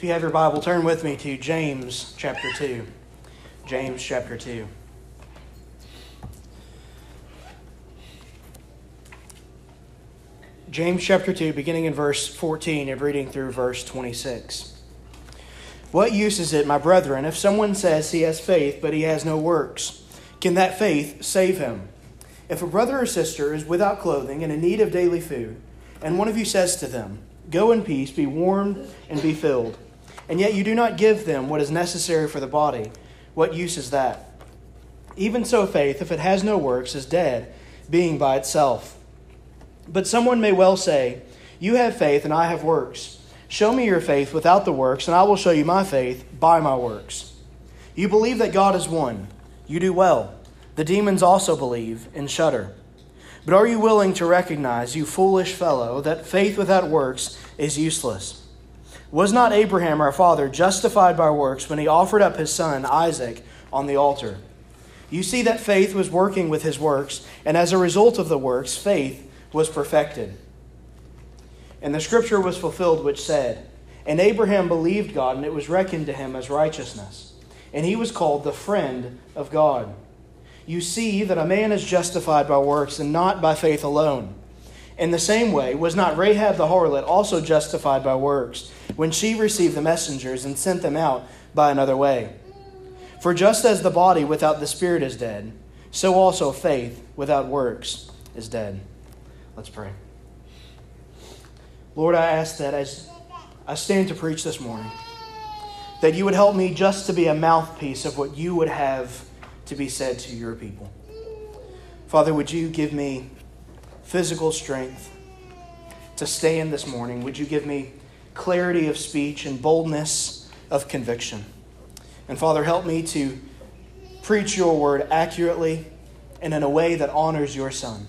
If you have your Bible, turn with me to James chapter 2. James chapter 2. James chapter 2, beginning in verse 14 and reading through verse 26. What use is it, my brethren, if someone says he has faith, but he has no works? Can that faith save him? If a brother or sister is without clothing and in need of daily food, and one of you says to them, Go in peace, be warmed, and be filled, and yet you do not give them what is necessary for the body, what use is that? Even so, faith, if it has no works, is dead, being by itself. But someone may well say, You have faith, and I have works. Show me your faith without the works, and I will show you my faith by my works. You believe that God is one. You do well. The demons also believe and shudder. But are you willing to recognize, you foolish fellow, that faith without works is useless? Was not Abraham our father justified by works when he offered up his son Isaac on the altar? You see that faith was working with his works, and as a result of the works, faith was perfected. And the scripture was fulfilled, which said, And Abraham believed God, and it was reckoned to him as righteousness. And he was called the friend of God. You see that a man is justified by works and not by faith alone. In the same way, was not Rahab the harlot also justified by works when she received the messengers and sent them out by another way? For just as the body without the spirit is dead, so also faith without works is dead. Let's pray. Lord, I ask that as I stand to preach this morning, that you would help me just to be a mouthpiece of what you would have to be said to your people. Father, would you give me physical strength to stay in this morning? Would you give me clarity of speech and boldness of conviction? And Father, help me to preach your word accurately and in a way that honors your Son.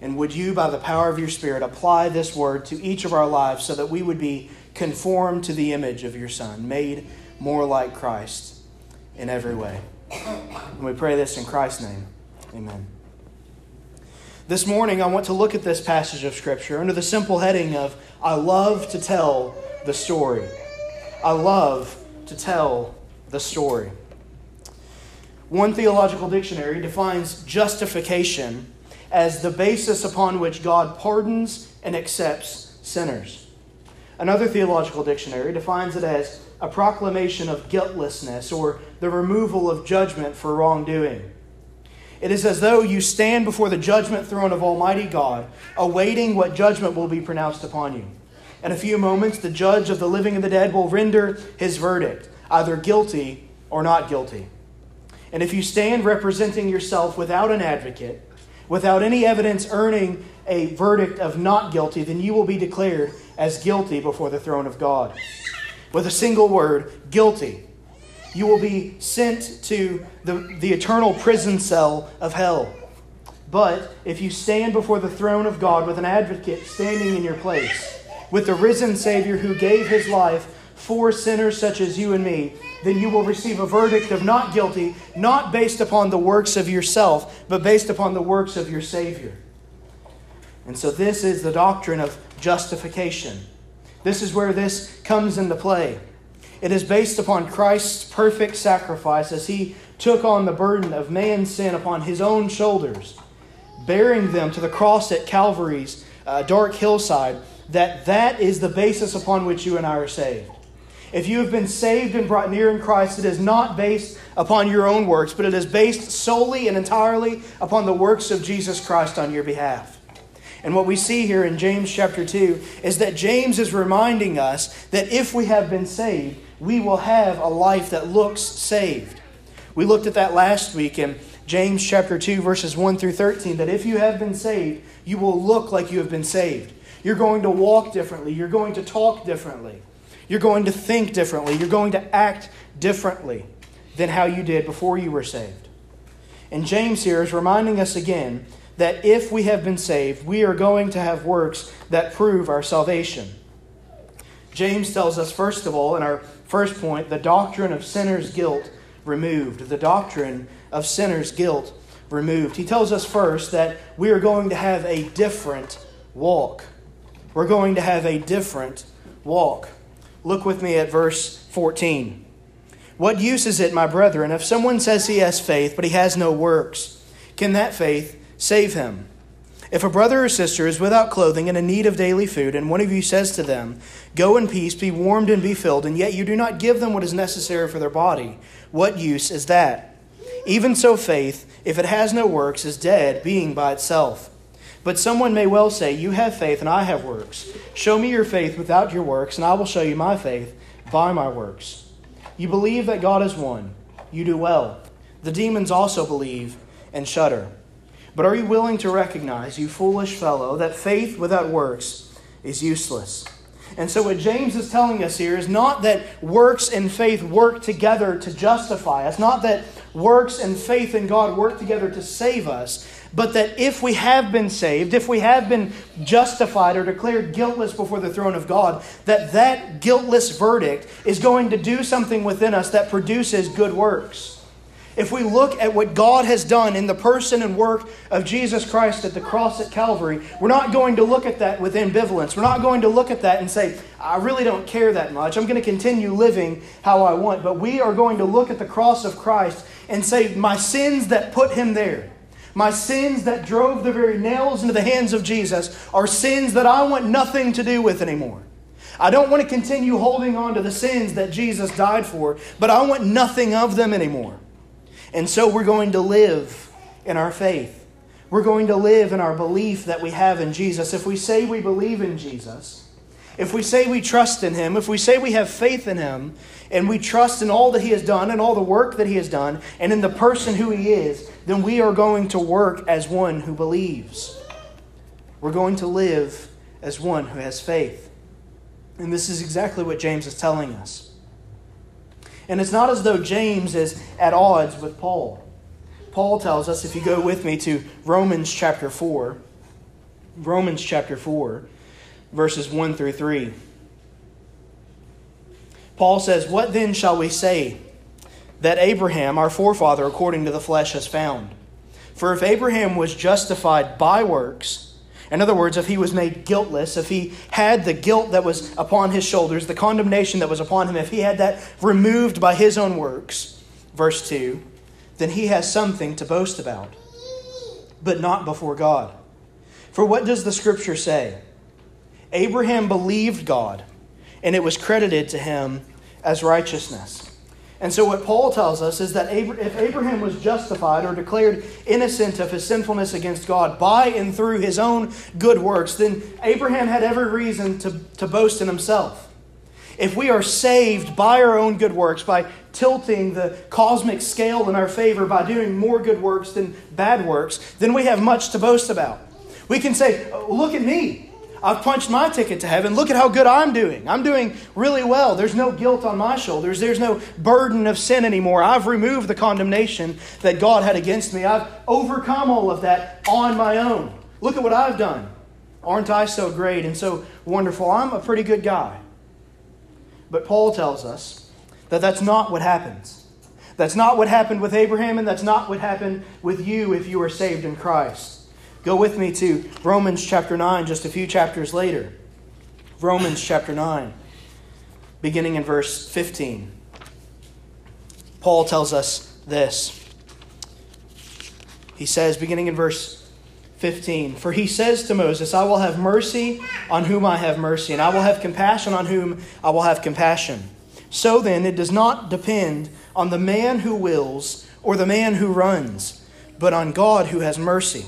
And would you, by the power of your Spirit, apply this word to each of our lives so that we would be conformed to the image of your Son, made more like Christ in every way? And we pray this in Christ's name. Amen. This morning, I want to look at this passage of Scripture under the simple heading of I love to tell the story. I love to tell the story. One theological dictionary defines justification as the basis upon which God pardons and accepts sinners. Another theological dictionary defines it as a proclamation of guiltlessness or the removal of judgment for wrongdoing. It is as though you stand before the judgment throne of Almighty God, awaiting what judgment will be pronounced upon you. In a few moments, the judge of the living and the dead will render his verdict, either guilty or not guilty. And if you stand representing yourself without an advocate, without any evidence earning a verdict of not guilty, then you will be declared as guilty before the throne of God. With a single word, guilty. You will be sent to the, the eternal prison cell of hell. But if you stand before the throne of God with an advocate standing in your place, with the risen Savior who gave his life for sinners such as you and me, then you will receive a verdict of not guilty, not based upon the works of yourself, but based upon the works of your Savior. And so, this is the doctrine of justification. This is where this comes into play. It is based upon Christ's perfect sacrifice as he took on the burden of man's sin upon his own shoulders, bearing them to the cross at Calvary's uh, dark hillside, that that is the basis upon which you and I are saved. If you have been saved and brought near in Christ, it is not based upon your own works, but it is based solely and entirely upon the works of Jesus Christ on your behalf. And what we see here in James chapter 2 is that James is reminding us that if we have been saved, we will have a life that looks saved. We looked at that last week in James chapter 2, verses 1 through 13, that if you have been saved, you will look like you have been saved. You're going to walk differently, you're going to talk differently. You're going to think differently. You're going to act differently than how you did before you were saved. And James here is reminding us again that if we have been saved, we are going to have works that prove our salvation. James tells us, first of all, in our first point, the doctrine of sinners' guilt removed. The doctrine of sinners' guilt removed. He tells us first that we are going to have a different walk. We're going to have a different walk. Look with me at verse 14. What use is it, my brethren, if someone says he has faith, but he has no works? Can that faith save him? If a brother or sister is without clothing and in need of daily food, and one of you says to them, Go in peace, be warmed and be filled, and yet you do not give them what is necessary for their body, what use is that? Even so, faith, if it has no works, is dead, being by itself. But someone may well say, You have faith, and I have works. Show me your faith without your works, and I will show you my faith by my works. You believe that God is one. You do well. The demons also believe and shudder. But are you willing to recognize, you foolish fellow, that faith without works is useless? And so, what James is telling us here is not that works and faith work together to justify us, not that works and faith in God work together to save us, but that if we have been saved, if we have been justified or declared guiltless before the throne of God, that that guiltless verdict is going to do something within us that produces good works if we look at what God has done in the person and work of Jesus Christ at the cross at Calvary, we're not going to look at that with ambivalence. We're not going to look at that and say, I really don't care that much. I'm going to continue living how I want. But we are going to look at the cross of Christ and say, My sins that put him there, my sins that drove the very nails into the hands of Jesus, are sins that I want nothing to do with anymore. I don't want to continue holding on to the sins that Jesus died for, but I want nothing of them anymore. And so we're going to live in our faith. We're going to live in our belief that we have in Jesus. If we say we believe in Jesus, if we say we trust in Him, if we say we have faith in Him, and we trust in all that He has done and all the work that He has done, and in the person who He is, then we are going to work as one who believes. We're going to live as one who has faith. And this is exactly what James is telling us. And it's not as though James is at odds with Paul. Paul tells us, if you go with me to Romans chapter 4, Romans chapter 4, verses 1 through 3. Paul says, What then shall we say that Abraham, our forefather, according to the flesh, has found? For if Abraham was justified by works, in other words, if he was made guiltless, if he had the guilt that was upon his shoulders, the condemnation that was upon him, if he had that removed by his own works, verse 2, then he has something to boast about, but not before God. For what does the scripture say? Abraham believed God, and it was credited to him as righteousness. And so, what Paul tells us is that if Abraham was justified or declared innocent of his sinfulness against God by and through his own good works, then Abraham had every reason to, to boast in himself. If we are saved by our own good works, by tilting the cosmic scale in our favor, by doing more good works than bad works, then we have much to boast about. We can say, oh, Look at me. I've punched my ticket to heaven. Look at how good I'm doing. I'm doing really well. There's no guilt on my shoulders. There's no burden of sin anymore. I've removed the condemnation that God had against me. I've overcome all of that on my own. Look at what I've done. Aren't I so great and so wonderful? I'm a pretty good guy. But Paul tells us that that's not what happens. That's not what happened with Abraham, and that's not what happened with you if you are saved in Christ. Go with me to Romans chapter 9, just a few chapters later. Romans chapter 9, beginning in verse 15. Paul tells us this. He says, beginning in verse 15, For he says to Moses, I will have mercy on whom I have mercy, and I will have compassion on whom I will have compassion. So then, it does not depend on the man who wills or the man who runs, but on God who has mercy.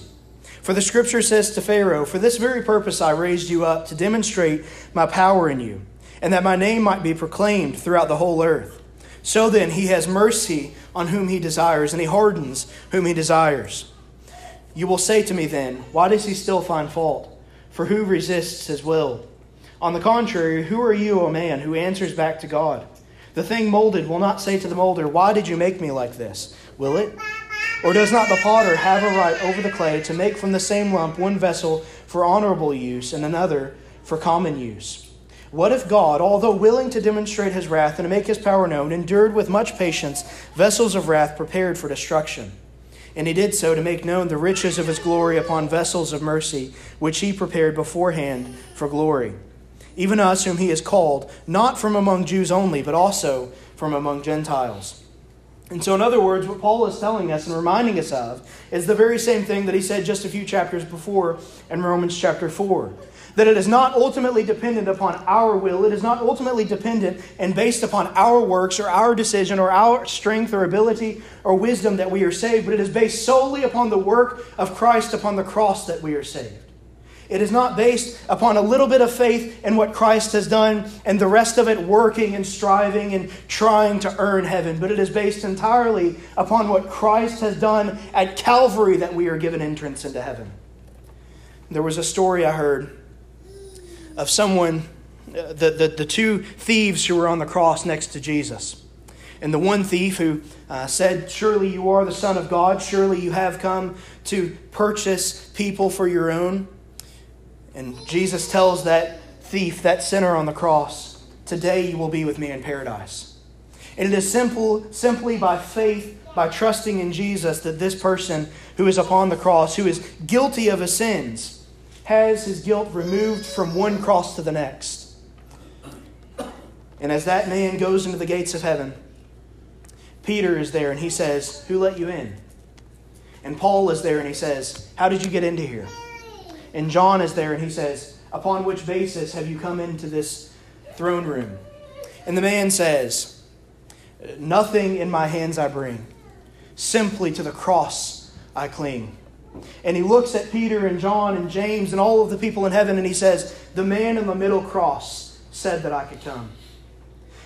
For the scripture says to Pharaoh, For this very purpose I raised you up, to demonstrate my power in you, and that my name might be proclaimed throughout the whole earth. So then, he has mercy on whom he desires, and he hardens whom he desires. You will say to me then, Why does he still find fault? For who resists his will? On the contrary, who are you, O man, who answers back to God? The thing molded will not say to the molder, Why did you make me like this? Will it? Or does not the potter have a right over the clay to make from the same lump one vessel for honorable use and another for common use? What if God, although willing to demonstrate his wrath and to make his power known, endured with much patience vessels of wrath prepared for destruction? And he did so to make known the riches of his glory upon vessels of mercy, which he prepared beforehand for glory. even us whom he has called, not from among Jews only, but also from among Gentiles. And so, in other words, what Paul is telling us and reminding us of is the very same thing that he said just a few chapters before in Romans chapter 4 that it is not ultimately dependent upon our will. It is not ultimately dependent and based upon our works or our decision or our strength or ability or wisdom that we are saved, but it is based solely upon the work of Christ upon the cross that we are saved. It is not based upon a little bit of faith in what Christ has done and the rest of it working and striving and trying to earn heaven, but it is based entirely upon what Christ has done at Calvary that we are given entrance into heaven. There was a story I heard of someone, uh, the, the, the two thieves who were on the cross next to Jesus. And the one thief who uh, said, Surely you are the Son of God, surely you have come to purchase people for your own. And Jesus tells that thief, that sinner on the cross, Today you will be with me in paradise. And it is simple, simply by faith, by trusting in Jesus, that this person who is upon the cross, who is guilty of his sins, has his guilt removed from one cross to the next. And as that man goes into the gates of heaven, Peter is there and he says, Who let you in? And Paul is there and he says, How did you get into here? And John is there and he says, Upon which basis have you come into this throne room? And the man says, Nothing in my hands I bring, simply to the cross I cling. And he looks at Peter and John and James and all of the people in heaven and he says, The man in the middle cross said that I could come.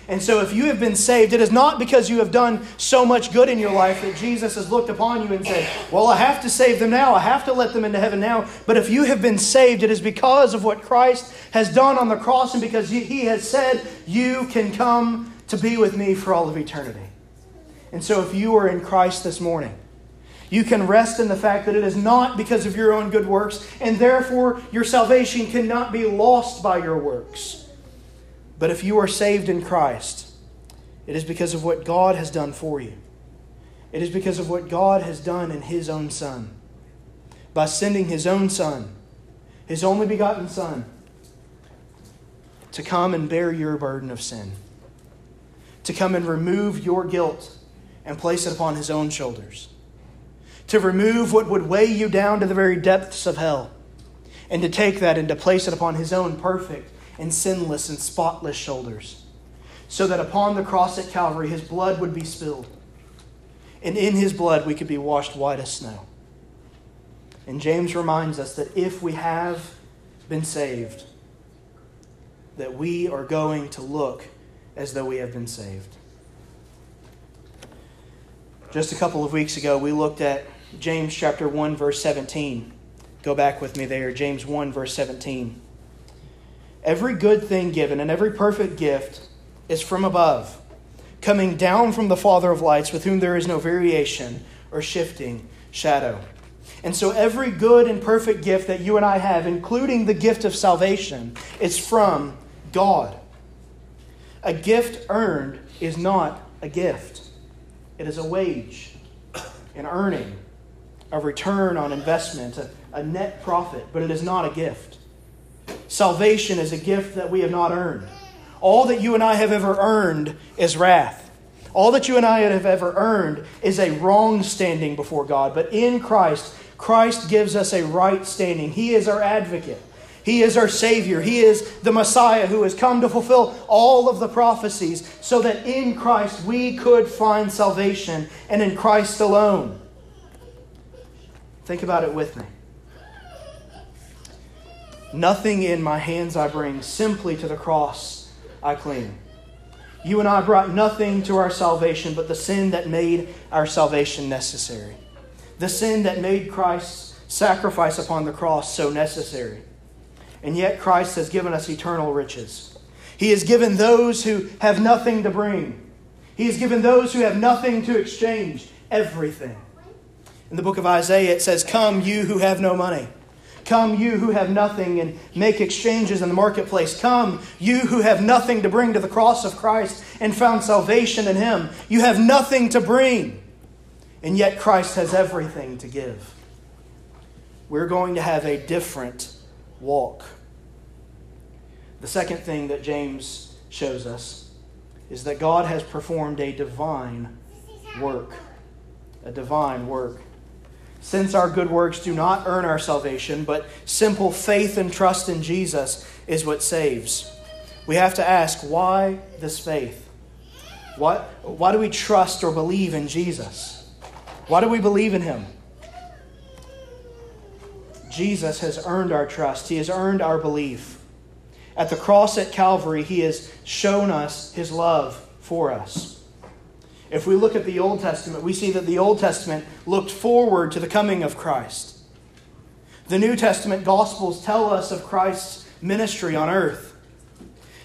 And so, if you have been saved, it is not because you have done so much good in your life that Jesus has looked upon you and said, Well, I have to save them now. I have to let them into heaven now. But if you have been saved, it is because of what Christ has done on the cross and because He has said, You can come to be with me for all of eternity. And so, if you are in Christ this morning, you can rest in the fact that it is not because of your own good works, and therefore your salvation cannot be lost by your works. But if you are saved in Christ, it is because of what God has done for you. It is because of what God has done in His own Son. By sending His own Son, His only begotten Son, to come and bear your burden of sin, to come and remove your guilt and place it upon His own shoulders to remove what would weigh you down to the very depths of hell, and to take that and to place it upon his own perfect and sinless and spotless shoulders, so that upon the cross at Calvary his blood would be spilled, and in his blood we could be washed white as snow. And James reminds us that if we have been saved, that we are going to look as though we have been saved. Just a couple of weeks ago, we looked at James chapter 1 verse 17. Go back with me there. James 1 verse 17. Every good thing given and every perfect gift is from above, coming down from the Father of lights, with whom there is no variation or shifting shadow. And so every good and perfect gift that you and I have, including the gift of salvation, is from God. A gift earned is not a gift. It is a wage, an earning a return on investment, a, a net profit, but it is not a gift. Salvation is a gift that we have not earned. All that you and I have ever earned is wrath. All that you and I have ever earned is a wrong standing before God. But in Christ, Christ gives us a right standing. He is our advocate. He is our Savior. He is the Messiah who has come to fulfill all of the prophecies so that in Christ we could find salvation and in Christ alone. Think about it with me. Nothing in my hands I bring, simply to the cross I cling. You and I brought nothing to our salvation but the sin that made our salvation necessary. The sin that made Christ's sacrifice upon the cross so necessary. And yet Christ has given us eternal riches. He has given those who have nothing to bring. He has given those who have nothing to exchange everything. In the book of Isaiah, it says, Come, you who have no money. Come, you who have nothing, and make exchanges in the marketplace. Come, you who have nothing to bring to the cross of Christ and found salvation in Him. You have nothing to bring, and yet Christ has everything to give. We're going to have a different walk. The second thing that James shows us is that God has performed a divine work. A divine work. Since our good works do not earn our salvation, but simple faith and trust in Jesus is what saves, we have to ask why this faith? What, why do we trust or believe in Jesus? Why do we believe in him? Jesus has earned our trust, he has earned our belief. At the cross at Calvary, he has shown us his love for us. If we look at the Old Testament, we see that the Old Testament looked forward to the coming of Christ. The New Testament Gospels tell us of Christ's ministry on earth.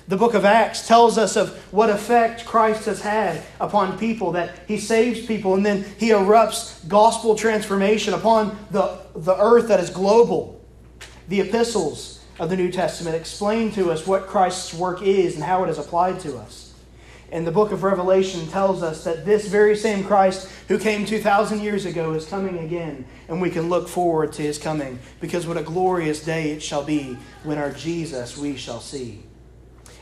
The book of Acts tells us of what effect Christ has had upon people, that he saves people, and then he erupts gospel transformation upon the, the earth that is global. The epistles of the New Testament explain to us what Christ's work is and how it is applied to us. And the book of Revelation tells us that this very same Christ who came 2,000 years ago is coming again, and we can look forward to his coming, because what a glorious day it shall be when our Jesus we shall see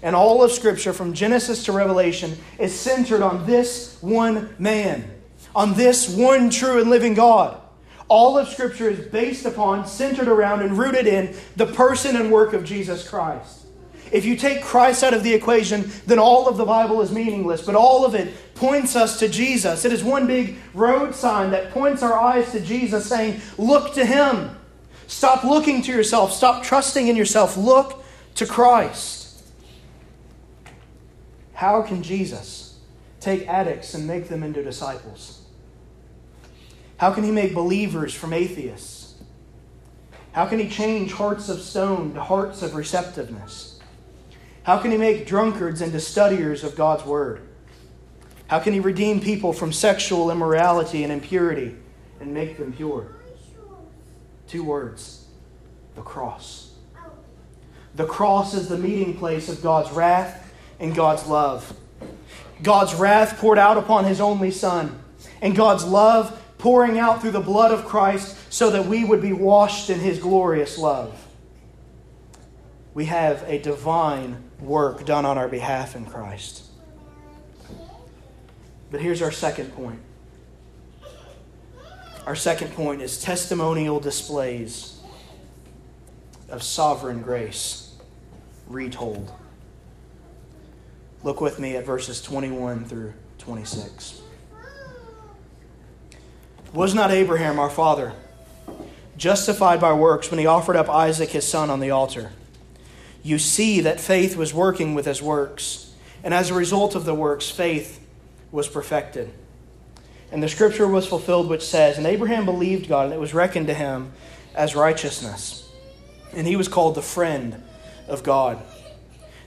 and all of Scripture, from Genesis to Revelation, is centered on this one man, on this one true and living God. All of Scripture is based upon, centered around, and rooted in the person and work of Jesus Christ. If you take Christ out of the equation, then all of the Bible is meaningless, but all of it points us to Jesus. It is one big road sign that points our eyes to Jesus, saying, Look to Him. Stop looking to yourself. Stop trusting in yourself. Look to Christ. How can Jesus take addicts and make them into disciples? How can he make believers from atheists? How can he change hearts of stone to hearts of receptiveness? How can he make drunkards into studiers of God's word? How can he redeem people from sexual immorality and impurity and make them pure? Two words the cross. The cross is the meeting place of God's wrath and God's love. God's wrath poured out upon his only Son, and God's love pouring out through the blood of Christ so that we would be washed in his glorious love. We have a divine work done on our behalf in Christ. But here's our second point. Our second point is testimonial displays of sovereign grace retold. Look with me at verses 21 through 26. Was not Abraham our father justified by works when he offered up Isaac his son on the altar? You see that faith was working with his works, and as a result of the works, faith was perfected. And the scripture was fulfilled, which says, And Abraham believed God, and it was reckoned to him as righteousness. And he was called the friend of God.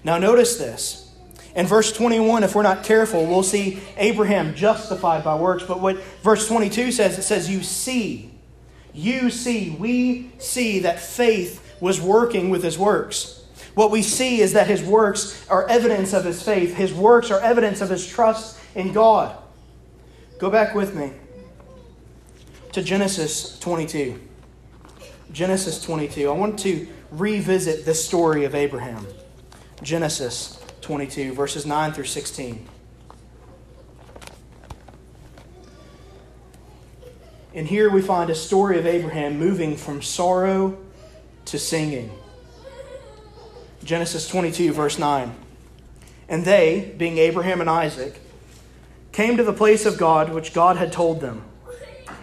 Now, notice this. In verse 21, if we're not careful, we'll see Abraham justified by works. But what verse 22 says, it says, You see, you see, we see that faith was working with his works. What we see is that his works are evidence of his faith, his works are evidence of his trust in God. Go back with me to Genesis 22. Genesis 22. I want to revisit this story of Abraham. Genesis 22, verses 9 through 16. And here we find a story of Abraham moving from sorrow to singing. Genesis 22, verse 9. And they, being Abraham and Isaac, came to the place of God which God had told them.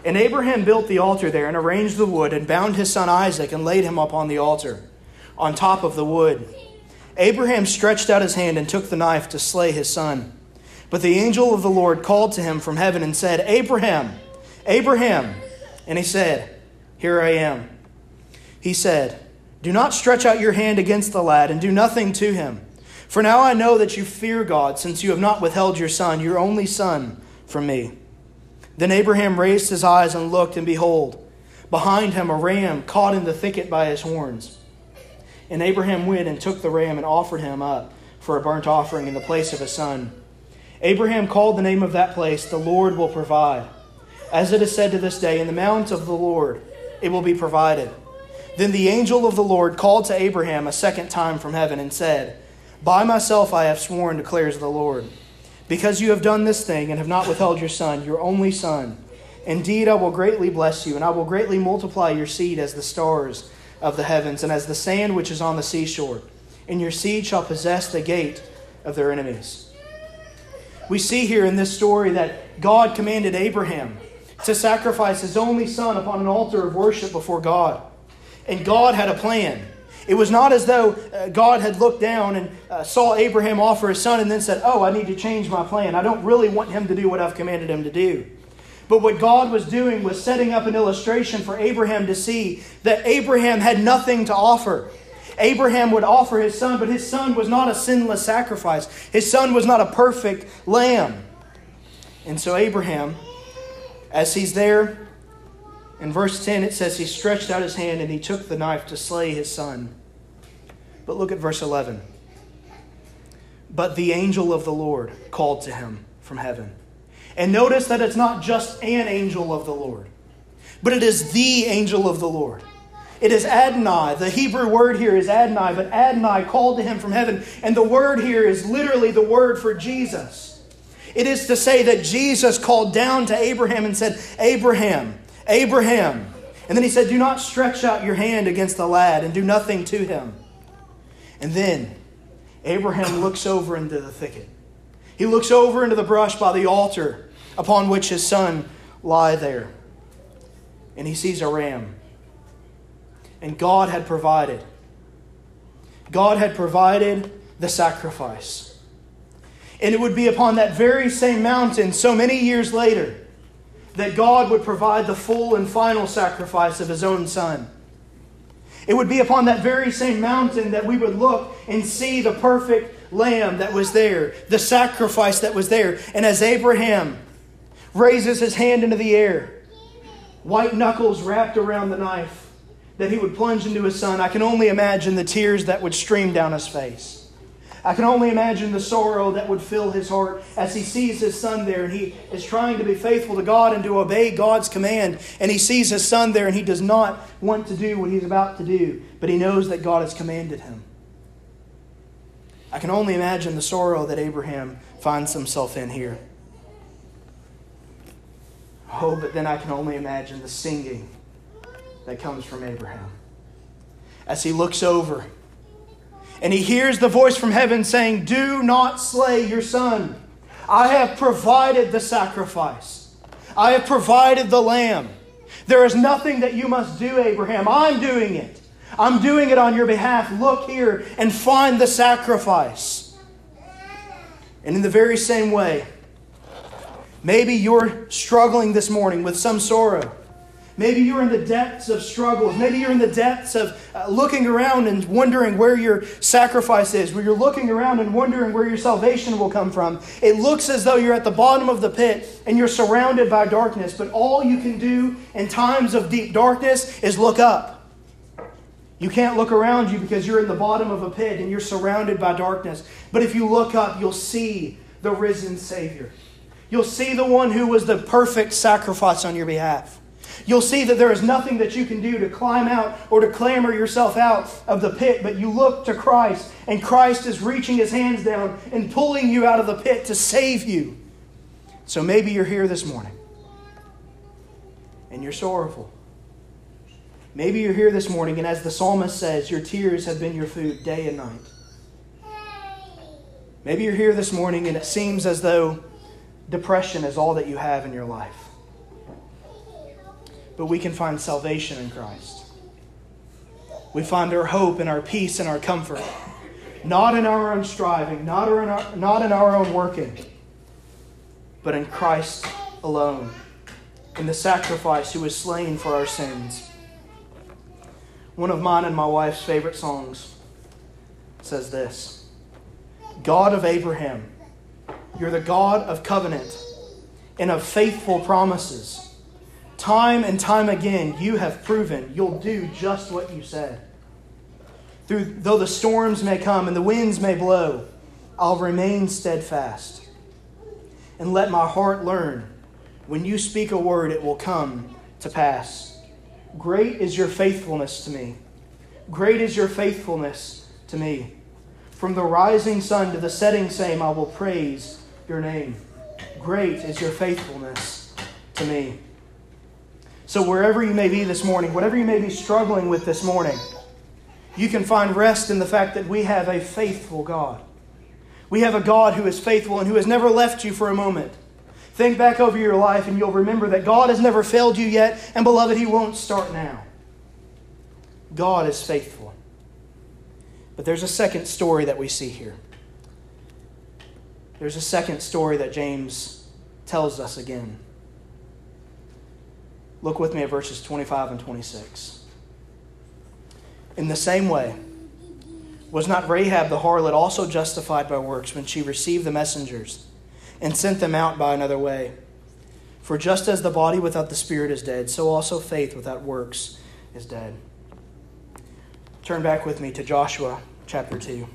And Abraham built the altar there and arranged the wood and bound his son Isaac and laid him upon the altar on top of the wood. Abraham stretched out his hand and took the knife to slay his son. But the angel of the Lord called to him from heaven and said, Abraham, Abraham. And he said, Here I am. He said, Do not stretch out your hand against the lad and do nothing to him. For now I know that you fear God, since you have not withheld your son, your only son, from me. Then Abraham raised his eyes and looked, and behold, behind him a ram caught in the thicket by his horns. And Abraham went and took the ram and offered him up for a burnt offering in the place of his son. Abraham called the name of that place, The Lord will provide. As it is said to this day, In the mount of the Lord it will be provided. Then the angel of the Lord called to Abraham a second time from heaven and said, By myself I have sworn, declares the Lord, because you have done this thing and have not withheld your son, your only son. Indeed, I will greatly bless you, and I will greatly multiply your seed as the stars of the heavens and as the sand which is on the seashore. And your seed shall possess the gate of their enemies. We see here in this story that God commanded Abraham to sacrifice his only son upon an altar of worship before God. And God had a plan. It was not as though uh, God had looked down and uh, saw Abraham offer his son and then said, Oh, I need to change my plan. I don't really want him to do what I've commanded him to do. But what God was doing was setting up an illustration for Abraham to see that Abraham had nothing to offer. Abraham would offer his son, but his son was not a sinless sacrifice. His son was not a perfect lamb. And so, Abraham, as he's there in verse 10, it says, He stretched out his hand and he took the knife to slay his son. But look at verse 11. But the angel of the Lord called to him from heaven. And notice that it's not just an angel of the Lord, but it is the angel of the Lord. It is Adonai. The Hebrew word here is Adonai, but Adonai called to him from heaven. And the word here is literally the word for Jesus. It is to say that Jesus called down to Abraham and said, Abraham, Abraham. And then he said, Do not stretch out your hand against the lad and do nothing to him. And then Abraham looks over into the thicket. He looks over into the brush by the altar upon which his son lie there. And he sees a ram. And God had provided. God had provided the sacrifice. And it would be upon that very same mountain so many years later that God would provide the full and final sacrifice of his own son. It would be upon that very same mountain that we would look and see the perfect lamb that was there, the sacrifice that was there. And as Abraham raises his hand into the air, white knuckles wrapped around the knife that he would plunge into his son, I can only imagine the tears that would stream down his face. I can only imagine the sorrow that would fill his heart as he sees his son there and he is trying to be faithful to God and to obey God's command. And he sees his son there and he does not want to do what he's about to do, but he knows that God has commanded him. I can only imagine the sorrow that Abraham finds himself in here. Oh, but then I can only imagine the singing that comes from Abraham. As he looks over and he hears the voice from heaven saying, Do not slay your son. I have provided the sacrifice, I have provided the lamb. There is nothing that you must do, Abraham. I'm doing it. I'm doing it on your behalf. Look here and find the sacrifice. And in the very same way, maybe you're struggling this morning with some sorrow. Maybe you're in the depths of struggles. Maybe you're in the depths of uh, looking around and wondering where your sacrifice is, where you're looking around and wondering where your salvation will come from. It looks as though you're at the bottom of the pit and you're surrounded by darkness, but all you can do in times of deep darkness is look up. You can't look around you because you're in the bottom of a pit and you're surrounded by darkness. But if you look up, you'll see the risen Savior. You'll see the one who was the perfect sacrifice on your behalf. You'll see that there is nothing that you can do to climb out or to clamber yourself out of the pit, but you look to Christ, and Christ is reaching his hands down and pulling you out of the pit to save you. So maybe you're here this morning and you're sorrowful. Maybe you're here this morning, and as the psalmist says, your tears have been your food day and night. Maybe you're here this morning and it seems as though depression is all that you have in your life but we can find salvation in Christ. We find our hope and our peace and our comfort, not in our own striving, not in our, not in our own working, but in Christ alone, in the sacrifice who was slain for our sins. One of mine and my wife's favorite songs says this God of Abraham, you're the God of covenant and of faithful promises. Time and time again, you have proven you'll do just what you said. Through, though the storms may come and the winds may blow, I'll remain steadfast. And let my heart learn when you speak a word, it will come to pass. Great is your faithfulness to me. Great is your faithfulness to me. From the rising sun to the setting same, I will praise your name. Great is your faithfulness to me. So, wherever you may be this morning, whatever you may be struggling with this morning, you can find rest in the fact that we have a faithful God. We have a God who is faithful and who has never left you for a moment. Think back over your life and you'll remember that God has never failed you yet, and beloved, He won't start now. God is faithful. But there's a second story that we see here. There's a second story that James tells us again. Look with me at verses 25 and 26. In the same way, was not Rahab the harlot also justified by works when she received the messengers and sent them out by another way? For just as the body without the spirit is dead, so also faith without works is dead. Turn back with me to Joshua chapter 2.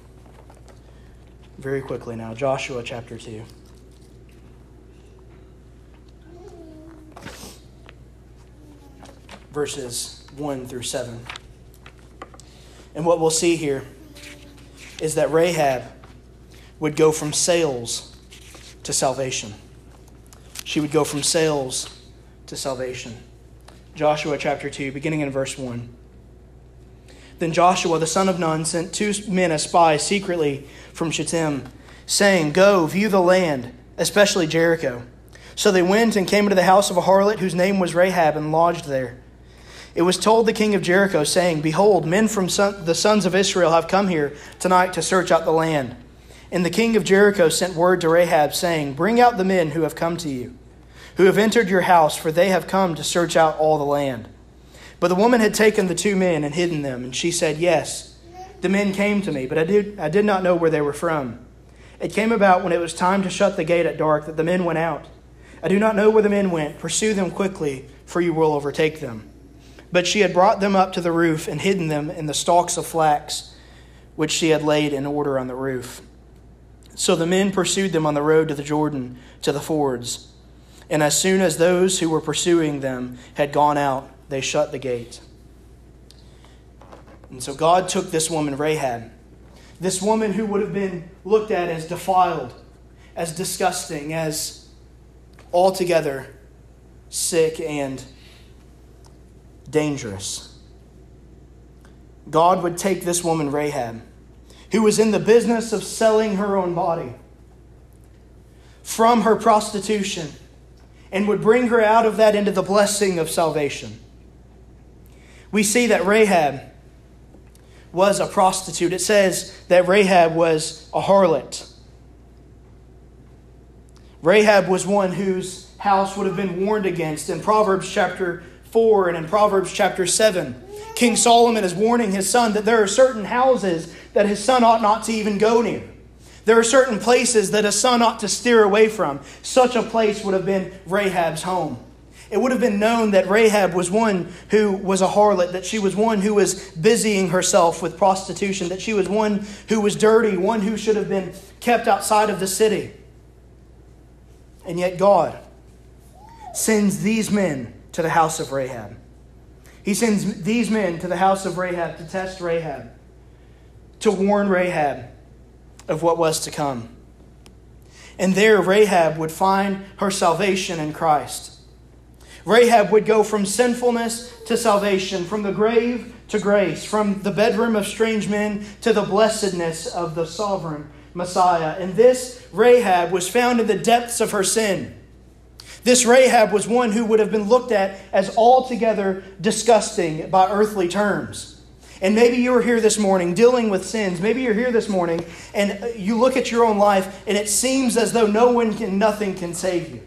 Very quickly now, Joshua chapter 2. Verses 1 through 7. And what we'll see here is that Rahab would go from sales to salvation. She would go from sales to salvation. Joshua chapter 2, beginning in verse 1. Then Joshua the son of Nun sent two men as spies secretly from Shittim, saying, Go, view the land, especially Jericho. So they went and came into the house of a harlot whose name was Rahab and lodged there. It was told the king of Jericho, saying, Behold, men from son, the sons of Israel have come here tonight to search out the land. And the king of Jericho sent word to Rahab, saying, Bring out the men who have come to you, who have entered your house, for they have come to search out all the land. But the woman had taken the two men and hidden them, and she said, Yes, the men came to me, but I did, I did not know where they were from. It came about when it was time to shut the gate at dark that the men went out. I do not know where the men went. Pursue them quickly, for you will overtake them. But she had brought them up to the roof and hidden them in the stalks of flax, which she had laid in order on the roof. So the men pursued them on the road to the Jordan, to the fords. And as soon as those who were pursuing them had gone out, they shut the gate. And so God took this woman, Rahab, this woman who would have been looked at as defiled, as disgusting, as altogether sick and dangerous. God would take this woman, Rahab, who was in the business of selling her own body, from her prostitution and would bring her out of that into the blessing of salvation. We see that Rahab was a prostitute. It says that Rahab was a harlot. Rahab was one whose house would have been warned against. In Proverbs chapter 4 and in Proverbs chapter 7. King Solomon is warning his son that there are certain houses that his son ought not to even go near. There are certain places that a son ought to steer away from. Such a place would have been Rahab's home. It would have been known that Rahab was one who was a harlot, that she was one who was busying herself with prostitution, that she was one who was dirty, one who should have been kept outside of the city. And yet God sends these men to the house of Rahab. He sends these men to the house of Rahab to test Rahab, to warn Rahab of what was to come. And there, Rahab would find her salvation in Christ. Rahab would go from sinfulness to salvation, from the grave to grace, from the bedroom of strange men to the blessedness of the sovereign Messiah. And this Rahab was found in the depths of her sin. This Rahab was one who would have been looked at as altogether disgusting by earthly terms. And maybe you're here this morning dealing with sins. Maybe you're here this morning and you look at your own life and it seems as though no one can, nothing can save you.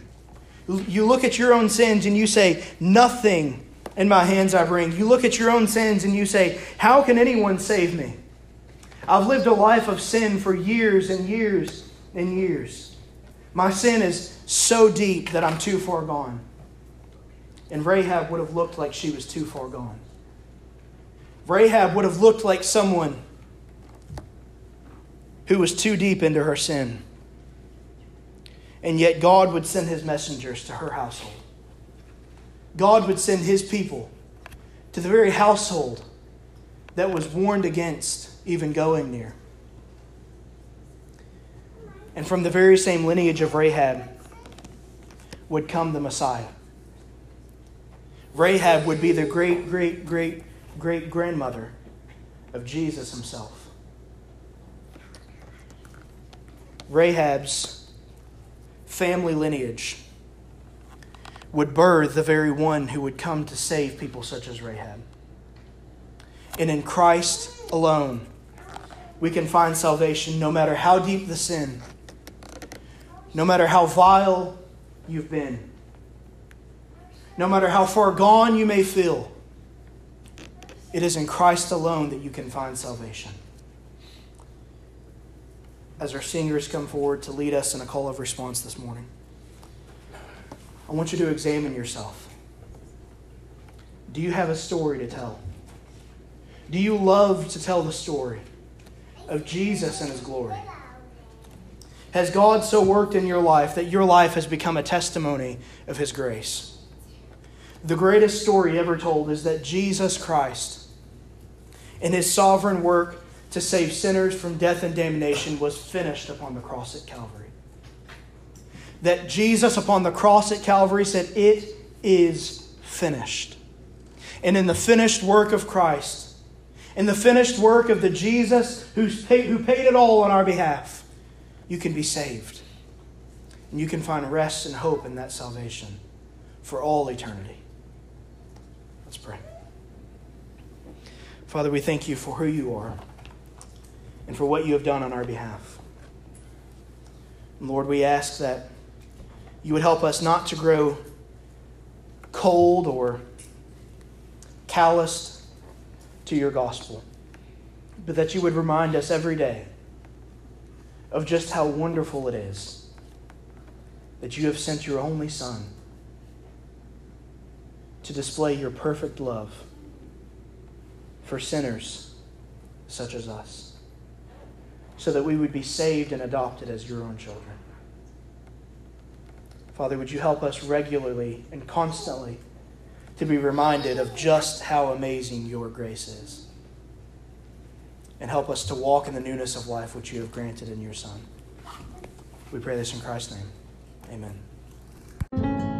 You look at your own sins and you say, Nothing in my hands I bring. You look at your own sins and you say, How can anyone save me? I've lived a life of sin for years and years and years. My sin is so deep that I'm too far gone. And Rahab would have looked like she was too far gone. Rahab would have looked like someone who was too deep into her sin. And yet God would send his messengers to her household. God would send his people to the very household that was warned against even going near. And from the very same lineage of Rahab would come the Messiah. Rahab would be the great, great, great, great grandmother of Jesus himself. Rahab's family lineage would birth the very one who would come to save people such as Rahab. And in Christ alone, we can find salvation no matter how deep the sin, no matter how vile you've been, no matter how far gone you may feel. It is in Christ alone that you can find salvation. As our singers come forward to lead us in a call of response this morning, I want you to examine yourself. Do you have a story to tell? Do you love to tell the story of Jesus and his glory? Has God so worked in your life that your life has become a testimony of his grace? The greatest story ever told is that Jesus Christ, in his sovereign work to save sinners from death and damnation, was finished upon the cross at Calvary. That Jesus upon the cross at Calvary said, It is finished. And in the finished work of Christ, in the finished work of the Jesus who's paid, who paid it all on our behalf, you can be saved. And you can find rest and hope in that salvation for all eternity. Let's pray. Father, we thank you for who you are and for what you have done on our behalf. And Lord, we ask that you would help us not to grow cold or calloused to your gospel, but that you would remind us every day of just how wonderful it is that you have sent your only Son to display your perfect love for sinners such as us, so that we would be saved and adopted as your own children. Father, would you help us regularly and constantly? to be reminded of just how amazing your grace is and help us to walk in the newness of life which you have granted in your Son. We pray this in Christ's name. Amen.